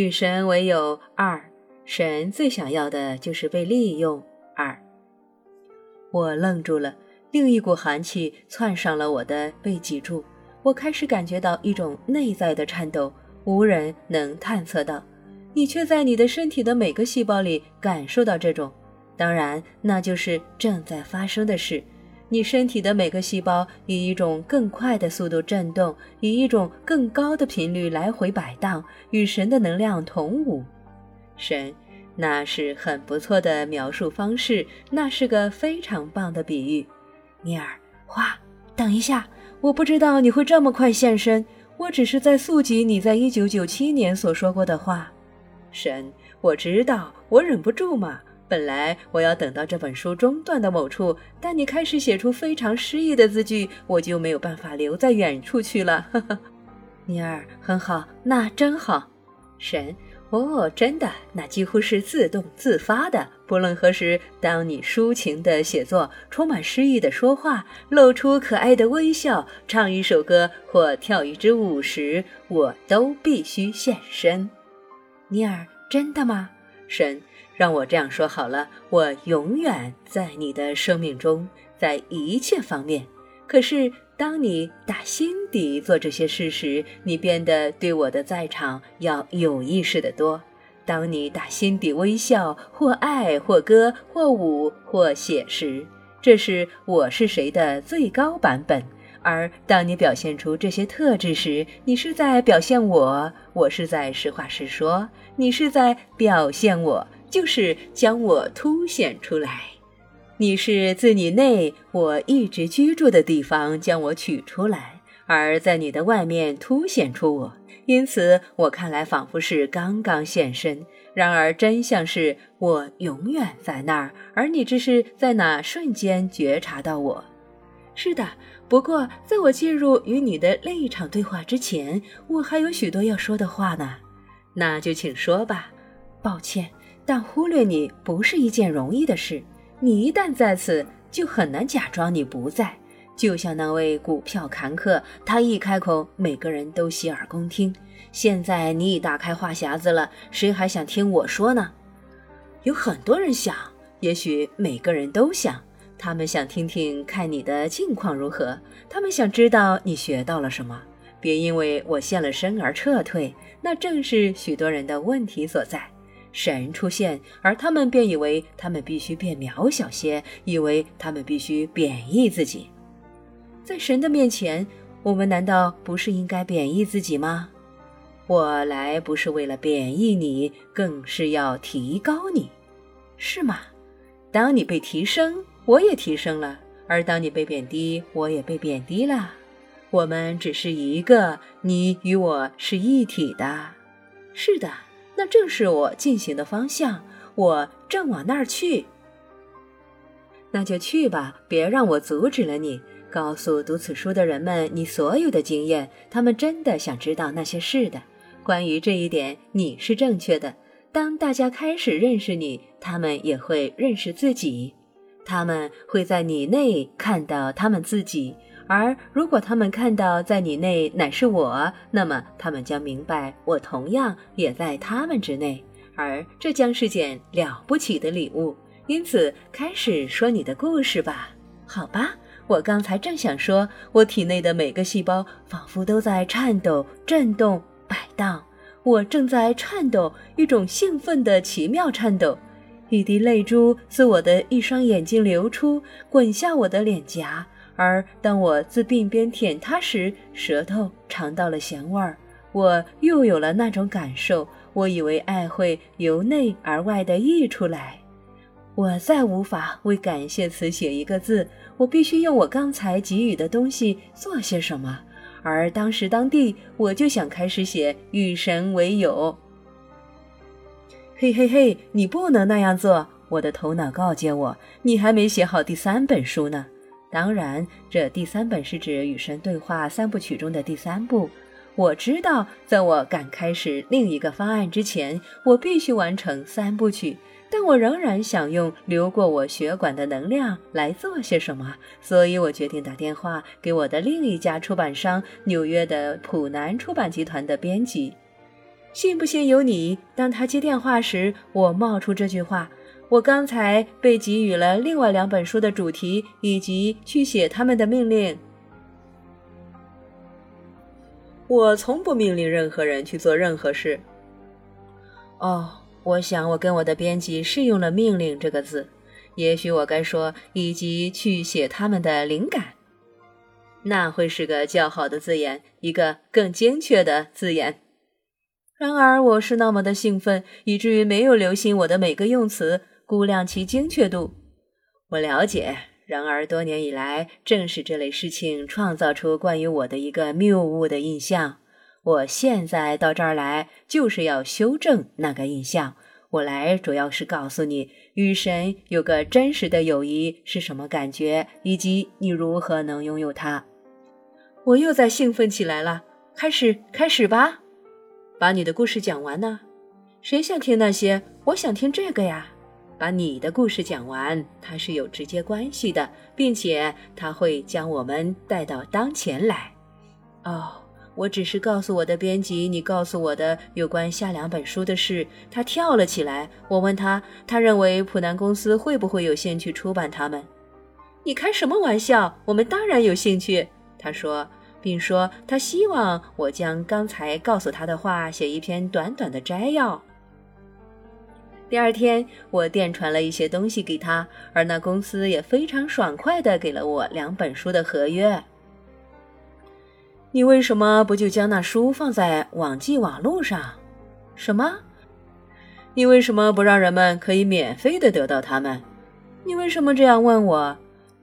与神为友二，神最想要的就是被利用二。我愣住了，另一股寒气窜上了我的背脊柱，我开始感觉到一种内在的颤抖，无人能探测到，你却在你的身体的每个细胞里感受到这种，当然，那就是正在发生的事。你身体的每个细胞以一种更快的速度震动，以一种更高的频率来回摆荡，与神的能量同舞。神，那是很不错的描述方式，那是个非常棒的比喻。尼尔，花，等一下，我不知道你会这么快现身，我只是在溯及你在一九九七年所说过的话。神，我知道，我忍不住嘛。本来我要等到这本书中断的某处，但你开始写出非常诗意的字句，我就没有办法留在远处去了。尼尔，很好，那真好。神，哦，真的，那几乎是自动自发的。不论何时，当你抒情的写作，充满诗意的说话，露出可爱的微笑，唱一首歌或跳一支舞时，我都必须现身。尼尔，真的吗？神。让我这样说好了，我永远在你的生命中，在一切方面。可是，当你打心底做这些事时，你变得对我的在场要有意识的多。当你打心底微笑，或爱，或歌，或舞，或写时，这是我是谁的最高版本。而当你表现出这些特质时，你是在表现我，我是在实话实说，你是在表现我。就是将我凸显出来，你是自你内我一直居住的地方将我取出来，而在你的外面凸显出我，因此我看来仿佛是刚刚现身。然而真相是我永远在那儿，而你只是在那瞬间觉察到我。是的，不过在我进入与你的另一场对话之前，我还有许多要说的话呢。那就请说吧。抱歉。但忽略你不是一件容易的事。你一旦在此，就很难假装你不在。就像那位股票看客，他一开口，每个人都洗耳恭听。现在你已打开话匣子了，谁还想听我说呢？有很多人想，也许每个人都想，他们想听听看你的近况如何，他们想知道你学到了什么。别因为我现了身而撤退，那正是许多人的问题所在。神出现，而他们便以为他们必须变渺小些，以为他们必须贬义自己。在神的面前，我们难道不是应该贬义自己吗？我来不是为了贬义你，更是要提高你，是吗？当你被提升，我也提升了；而当你被贬低，我也被贬低了。我们只是一个，你与我是一体的。是的。那正是我进行的方向，我正往那儿去。那就去吧，别让我阻止了你。告诉读此书的人们你所有的经验，他们真的想知道那些事的。关于这一点，你是正确的。当大家开始认识你，他们也会认识自己，他们会在你内看到他们自己。而如果他们看到在你内乃是我，那么他们将明白我同样也在他们之内，而这将是件了不起的礼物。因此，开始说你的故事吧。好吧，我刚才正想说，我体内的每个细胞仿佛都在颤抖、震动、摆荡，我正在颤抖，一种兴奋的奇妙颤抖。一滴泪珠自我的一双眼睛流出，滚下我的脸颊。而当我自鬓边舔它时，舌头尝到了咸味儿，我又有了那种感受。我以为爱会由内而外的溢出来。我再无法为感谢词写一个字，我必须用我刚才给予的东西做些什么。而当时当地，我就想开始写与神为友。嘿嘿嘿，你不能那样做！我的头脑告诫我，你还没写好第三本书呢。当然，这第三本是指《与神对话》三部曲中的第三部。我知道，在我敢开始另一个方案之前，我必须完成三部曲。但我仍然想用流过我血管的能量来做些什么，所以我决定打电话给我的另一家出版商——纽约的普南出版集团的编辑。信不信由你。当他接电话时，我冒出这句话：“我刚才被给予了另外两本书的主题，以及去写他们的命令。”我从不命令任何人去做任何事。哦，我想我跟我的编辑是用了“命令”这个字，也许我该说“以及去写他们的灵感”，那会是个较好的字眼，一个更精确的字眼。然而，我是那么的兴奋，以至于没有留心我的每个用词，估量其精确度。我了解，然而多年以来，正是这类事情创造出关于我的一个谬误的印象。我现在到这儿来，就是要修正那个印象。我来主要是告诉你，与神有个真实的友谊是什么感觉，以及你如何能拥有它。我又在兴奋起来了。开始，开始吧。把你的故事讲完呢？谁想听那些？我想听这个呀！把你的故事讲完，它是有直接关系的，并且它会将我们带到当前来。哦，我只是告诉我的编辑你告诉我的有关下两本书的事。他跳了起来。我问他，他认为普南公司会不会有兴趣出版他们？你开什么玩笑？我们当然有兴趣。他说。并说他希望我将刚才告诉他的话写一篇短短的摘要。第二天，我电传了一些东西给他，而那公司也非常爽快地给了我两本书的合约。你为什么不就将那书放在网际网络上？什么？你为什么不让人们可以免费的得到它们？你为什么这样问我？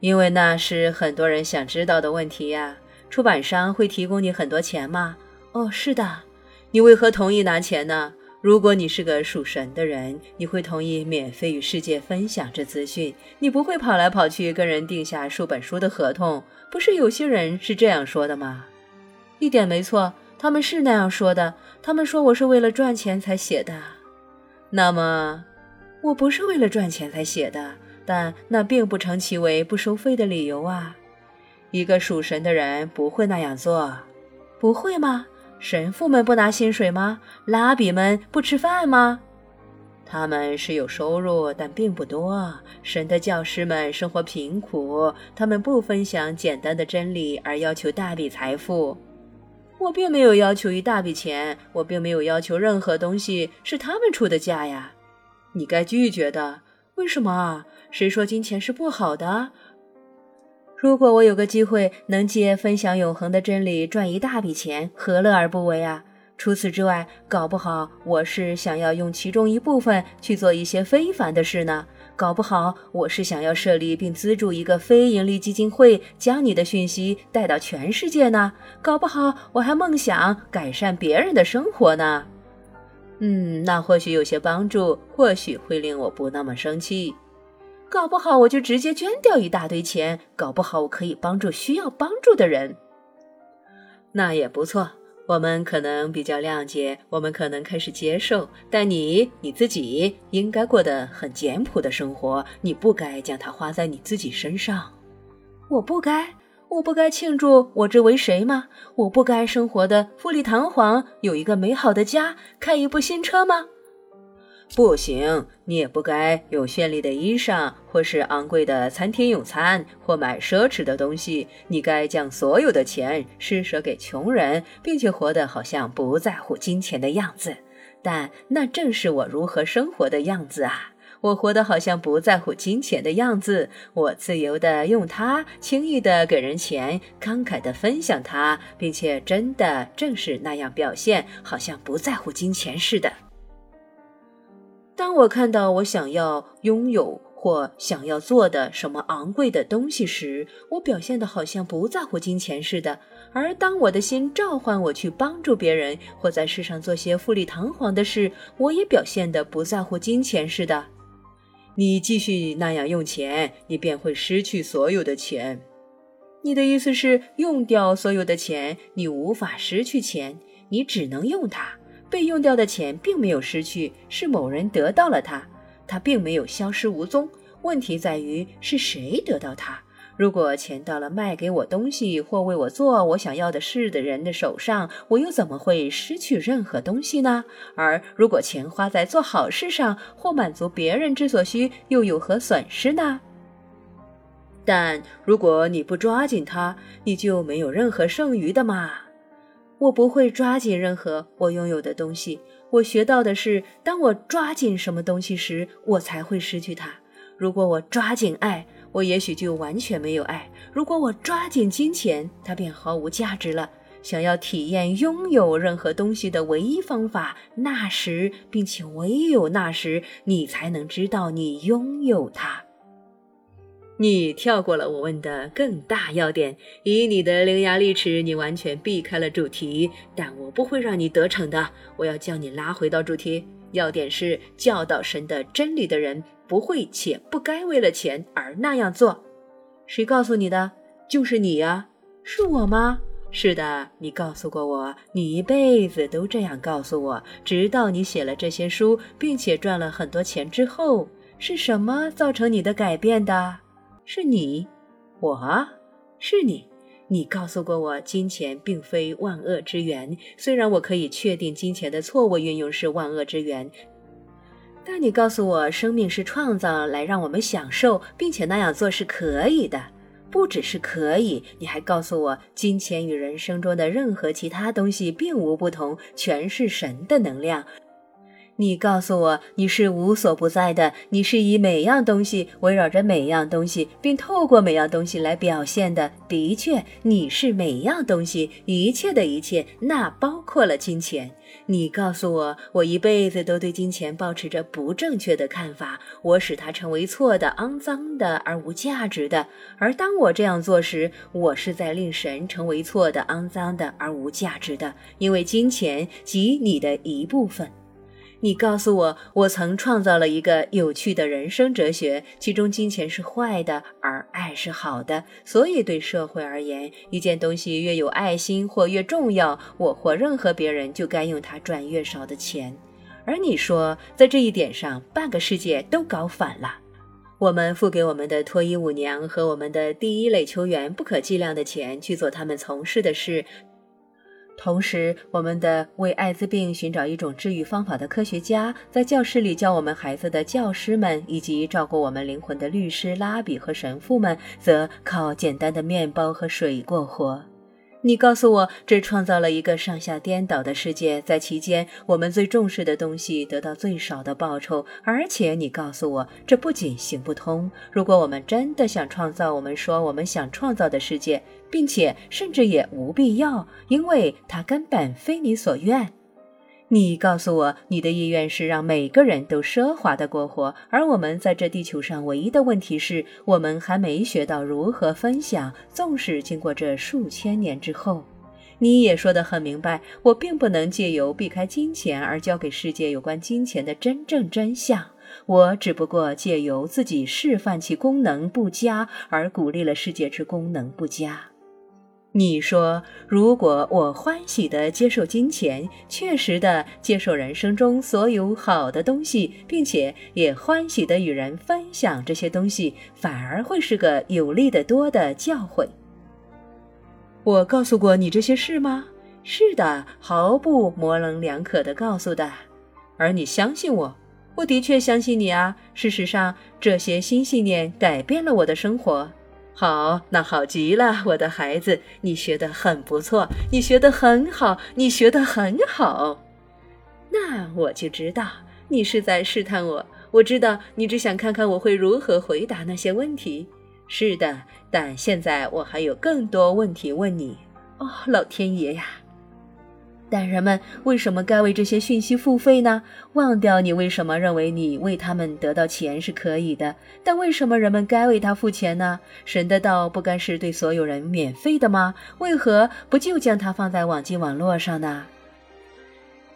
因为那是很多人想知道的问题呀。出版商会提供你很多钱吗？哦，是的。你为何同意拿钱呢？如果你是个属神的人，你会同意免费与世界分享这资讯。你不会跑来跑去跟人定下数本书的合同。不是有些人是这样说的吗？一点没错，他们是那样说的。他们说我是为了赚钱才写的。那么，我不是为了赚钱才写的，但那并不成其为不收费的理由啊。一个属神的人不会那样做，不会吗？神父们不拿薪水吗？拉比们不吃饭吗？他们是有收入，但并不多。神的教师们生活贫苦，他们不分享简单的真理，而要求大笔财富。我并没有要求一大笔钱，我并没有要求任何东西，是他们出的价呀。你该拒绝的。为什么啊？谁说金钱是不好的？如果我有个机会能借分享永恒的真理赚一大笔钱，何乐而不为啊？除此之外，搞不好我是想要用其中一部分去做一些非凡的事呢。搞不好我是想要设立并资助一个非盈利基金会，将你的讯息带到全世界呢。搞不好我还梦想改善别人的生活呢。嗯，那或许有些帮助，或许会令我不那么生气。搞不好我就直接捐掉一大堆钱，搞不好我可以帮助需要帮助的人，那也不错。我们可能比较谅解，我们可能开始接受，但你你自己应该过得很简朴的生活，你不该将它花在你自己身上。我不该，我不该庆祝我这为谁吗？我不该生活的富丽堂皇，有一个美好的家，开一部新车吗？不行，你也不该有绚丽的衣裳，或是昂贵的餐厅用餐，或买奢侈的东西。你该将所有的钱施舍给穷人，并且活得好像不在乎金钱的样子。但那正是我如何生活的样子啊！我活得好像不在乎金钱的样子，我自由地用它，轻易地给人钱，慷慨地分享它，并且真的正是那样表现，好像不在乎金钱似的。当我看到我想要拥有或想要做的什么昂贵的东西时，我表现的好像不在乎金钱似的；而当我的心召唤我去帮助别人或在世上做些富丽堂皇的事，我也表现的不在乎金钱似的。你继续那样用钱，你便会失去所有的钱。你的意思是用掉所有的钱？你无法失去钱，你只能用它。被用掉的钱并没有失去，是某人得到了它，它并没有消失无踪。问题在于是谁得到它，如果钱到了卖给我东西或为我做我想要的事的人的手上，我又怎么会失去任何东西呢？而如果钱花在做好事上或满足别人之所需，又有何损失呢？但如果你不抓紧它，你就没有任何剩余的嘛。我不会抓紧任何我拥有的东西。我学到的是，当我抓紧什么东西时，我才会失去它。如果我抓紧爱，我也许就完全没有爱；如果我抓紧金钱，它便毫无价值了。想要体验拥有任何东西的唯一方法，那时，并且唯有那时，你才能知道你拥有它。你跳过了我问的更大要点，以你的伶牙俐齿，你完全避开了主题。但我不会让你得逞的，我要将你拉回到主题。要点是教导神的真理的人不会且不该为了钱而那样做。谁告诉你的？就是你呀，是我吗？是的，你告诉过我，你一辈子都这样告诉我，直到你写了这些书，并且赚了很多钱之后。是什么造成你的改变的？是你，我，是你。你告诉过我，金钱并非万恶之源。虽然我可以确定金钱的错误运用是万恶之源，但你告诉我，生命是创造来让我们享受，并且那样做是可以的。不只是可以，你还告诉我，金钱与人生中的任何其他东西并无不同，全是神的能量。你告诉我，你是无所不在的，你是以每样东西围绕着每样东西，并透过每样东西来表现的。的确，你是每样东西，一切的一切，那包括了金钱。你告诉我，我一辈子都对金钱保持着不正确的看法，我使它成为错的、肮脏的而无价值的。而当我这样做时，我是在令神成为错的、肮脏的而无价值的，因为金钱即你的一部分。你告诉我，我曾创造了一个有趣的人生哲学，其中金钱是坏的，而爱是好的。所以对社会而言，一件东西越有爱心或越重要，我或任何别人就该用它赚越少的钱。而你说，在这一点上，半个世界都搞反了。我们付给我们的脱衣舞娘和我们的第一类球员不可计量的钱去做他们从事的事。同时，我们的为艾滋病寻找一种治愈方法的科学家，在教室里教我们孩子的教师们，以及照顾我们灵魂的律师、拉比和神父们，则靠简单的面包和水过活。你告诉我，这创造了一个上下颠倒的世界，在其间，我们最重视的东西得到最少的报酬。而且，你告诉我，这不仅行不通。如果我们真的想创造我们说我们想创造的世界，并且甚至也无必要，因为它根本非你所愿。你告诉我，你的意愿是让每个人都奢华的过活，而我们在这地球上唯一的问题是我们还没学到如何分享。纵使经过这数千年之后，你也说得很明白，我并不能借由避开金钱而教给世界有关金钱的真正真相。我只不过借由自己示范其功能不佳，而鼓励了世界之功能不佳。你说，如果我欢喜地接受金钱，确实地接受人生中所有好的东西，并且也欢喜地与人分享这些东西，反而会是个有利的多的教诲。我告诉过你这些事吗？是的，毫不模棱两可地告诉的。而你相信我？我的确相信你啊。事实上，这些新信念改变了我的生活。好，那好极了，我的孩子，你学得很不错，你学得很好，你学得很好。那我就知道你是在试探我。我知道你只想看看我会如何回答那些问题。是的，但现在我还有更多问题问你。哦，老天爷呀！但人们为什么该为这些讯息付费呢？忘掉你为什么认为你为他们得到钱是可以的，但为什么人们该为他付钱呢？神的道不该是对所有人免费的吗？为何不就将它放在网际网络上呢？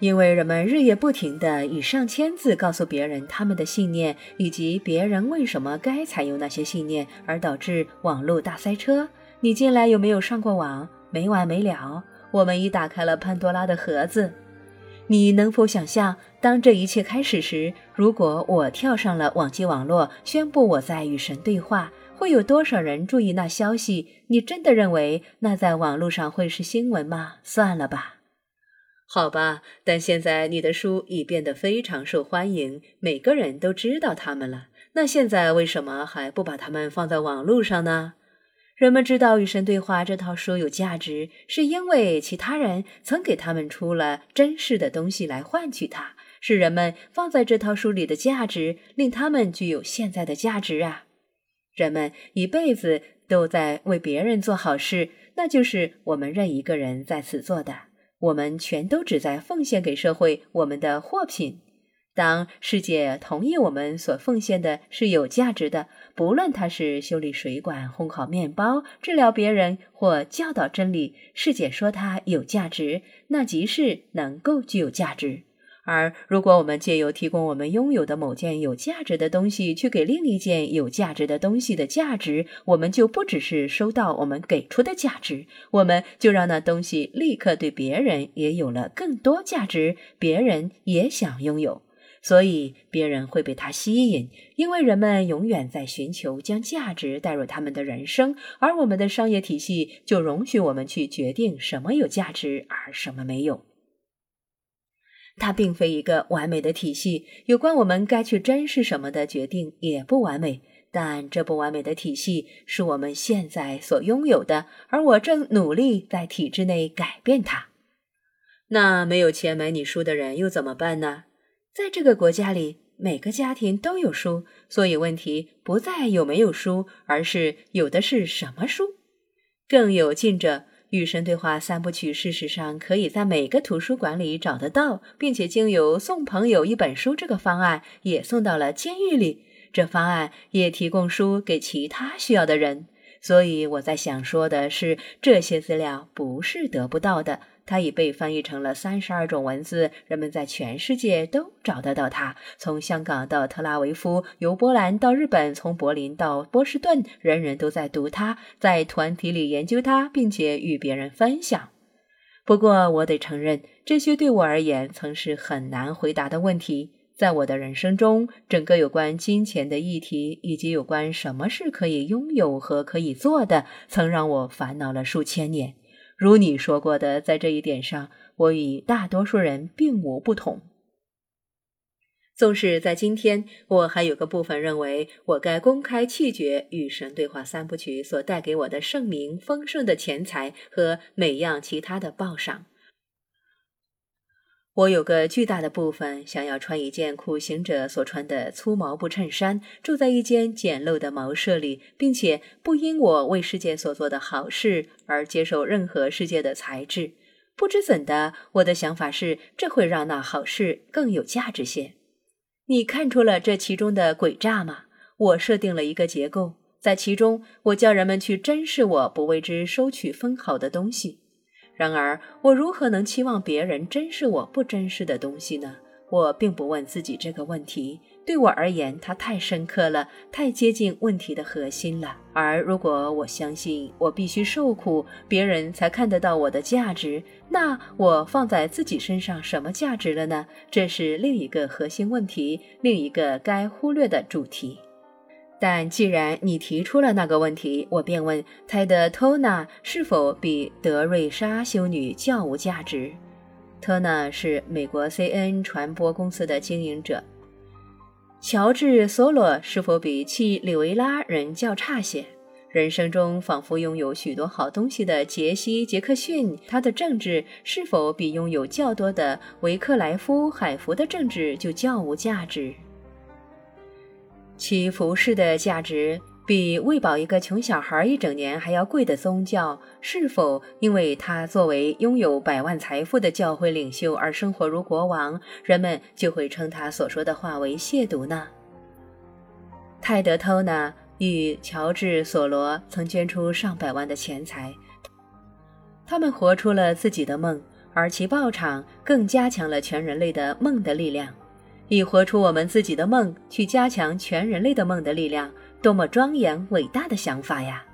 因为人们日夜不停地以上千字告诉别人他们的信念，以及别人为什么该采用那些信念，而导致网络大塞车。你近来有没有上过网？没完没了。我们已打开了潘多拉的盒子，你能否想象，当这一切开始时，如果我跳上了网际网络，宣布我在与神对话，会有多少人注意那消息？你真的认为那在网络上会是新闻吗？算了吧。好吧，但现在你的书已变得非常受欢迎，每个人都知道他们了。那现在为什么还不把它们放在网络上呢？人们知道《与神对话》这套书有价值，是因为其他人曾给他们出了真实的东西来换取它，是人们放在这套书里的价值令他们具有现在的价值啊。人们一辈子都在为别人做好事，那就是我们任一个人在此做的。我们全都只在奉献给社会我们的货品。当世界同意我们所奉献的是有价值的，不论它是修理水管、烘烤面包、治疗别人或教导真理，世界说它有价值，那即是能够具有价值。而如果我们借由提供我们拥有的某件有价值的东西，去给另一件有价值的东西的价值，我们就不只是收到我们给出的价值，我们就让那东西立刻对别人也有了更多价值，别人也想拥有，所以别人会被它吸引，因为人们永远在寻求将价值带入他们的人生，而我们的商业体系就容许我们去决定什么有价值，而什么没有。它并非一个完美的体系，有关我们该去珍视什么的决定也不完美。但这不完美的体系是我们现在所拥有的，而我正努力在体制内改变它。那没有钱买你书的人又怎么办呢？在这个国家里，每个家庭都有书，所以问题不在有没有书，而是有的是什么书。更有近者。《与神对话》三部曲，事实上可以在每个图书馆里找得到，并且经由送朋友一本书这个方案，也送到了监狱里。这方案也提供书给其他需要的人。所以我在想说的是，这些资料不是得不到的。它已被翻译成了三十二种文字，人们在全世界都找得到它。从香港到特拉维夫，由波兰到日本，从柏林到波士顿，人人都在读它，在团体里研究它，并且与别人分享。不过，我得承认，这些对我而言曾是很难回答的问题。在我的人生中，整个有关金钱的议题，以及有关什么是可以拥有和可以做的，曾让我烦恼了数千年。如你说过的，在这一点上，我与大多数人并无不同。纵使在今天，我还有个部分认为，我该公开弃绝《与神对话》三部曲所带给我的盛名、丰盛的钱财和每样其他的报赏。我有个巨大的部分想要穿一件苦行者所穿的粗毛布衬衫，住在一间简陋的茅舍里，并且不因我为世界所做的好事而接受任何世界的材质。不知怎的，我的想法是，这会让那好事更有价值些。你看出了这其中的诡诈吗？我设定了一个结构，在其中，我叫人们去珍视我不为之收取分毫的东西。然而，我如何能期望别人珍视我不珍视的东西呢？我并不问自己这个问题。对我而言，它太深刻了，太接近问题的核心了。而如果我相信我必须受苦，别人才看得到我的价值，那我放在自己身上什么价值了呢？这是另一个核心问题，另一个该忽略的主题。但既然你提出了那个问题，我便问泰德·托纳是否比德瑞莎修女较无价值。托纳是美国 CN 传播公司的经营者。乔治·索罗是否比契里维拉人较差些？人生中仿佛拥有许多好东西的杰西·杰克逊，他的政治是否比拥有较多的维克莱夫·海弗的政治就较无价值？其服饰的价值比喂饱一个穷小孩一整年还要贵的宗教，是否因为他作为拥有百万财富的教会领袖而生活如国王，人们就会称他所说的话为亵渎呢？泰德·托纳与乔治·索罗曾捐出上百万的钱财，他们活出了自己的梦，而其报偿更加强了全人类的梦的力量。以活出我们自己的梦，去加强全人类的梦的力量，多么庄严伟大的想法呀！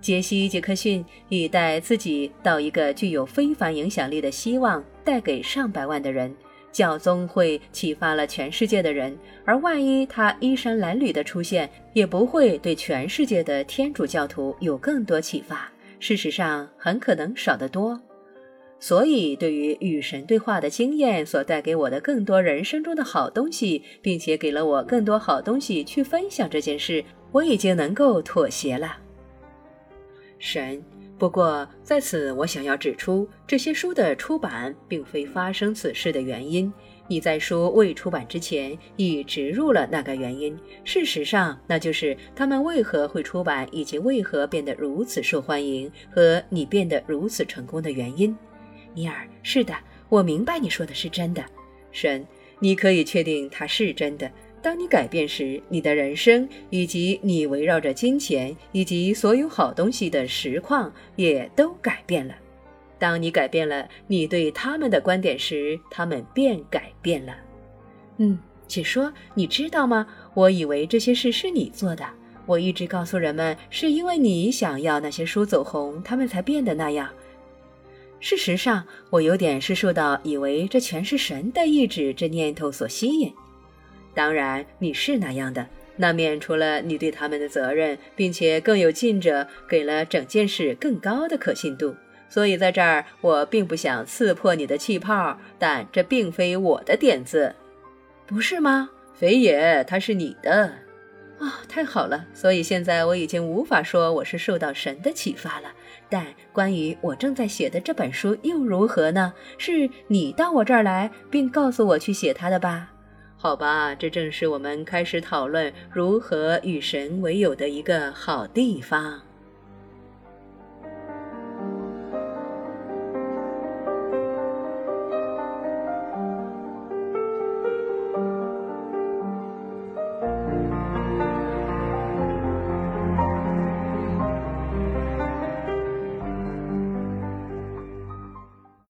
杰西·杰克逊以带自己到一个具有非凡影响力的希望带给上百万的人，教宗会启发了全世界的人，而万一他衣衫褴褛的出现，也不会对全世界的天主教徒有更多启发。事实上，很可能少得多。所以，对于与神对话的经验所带给我的更多人生中的好东西，并且给了我更多好东西去分享这件事，我已经能够妥协了。神。不过，在此我想要指出，这些书的出版并非发生此事的原因。你在书未出版之前已植入了那个原因。事实上，那就是他们为何会出版，以及为何变得如此受欢迎，和你变得如此成功的原因。尼尔，是的，我明白你说的是真的。神，你可以确定它是真的。当你改变时，你的人生以及你围绕着金钱以及所有好东西的实况也都改变了。当你改变了你对他们的观点时，他们便改变了。嗯，请说，你知道吗？我以为这些事是你做的。我一直告诉人们，是因为你想要那些书走红，他们才变得那样。事实上，我有点是受到以为这全是神的意志这念头所吸引。当然，你是那样的。那免除了你对他们的责任，并且更有近者给了整件事更高的可信度。所以在这儿，我并不想刺破你的气泡，但这并非我的点子，不是吗？肥野，它是你的。啊，太好了！所以现在我已经无法说我是受到神的启发了。但关于我正在写的这本书又如何呢？是你到我这儿来，并告诉我去写它的吧？好吧，这正是我们开始讨论如何与神为友的一个好地方。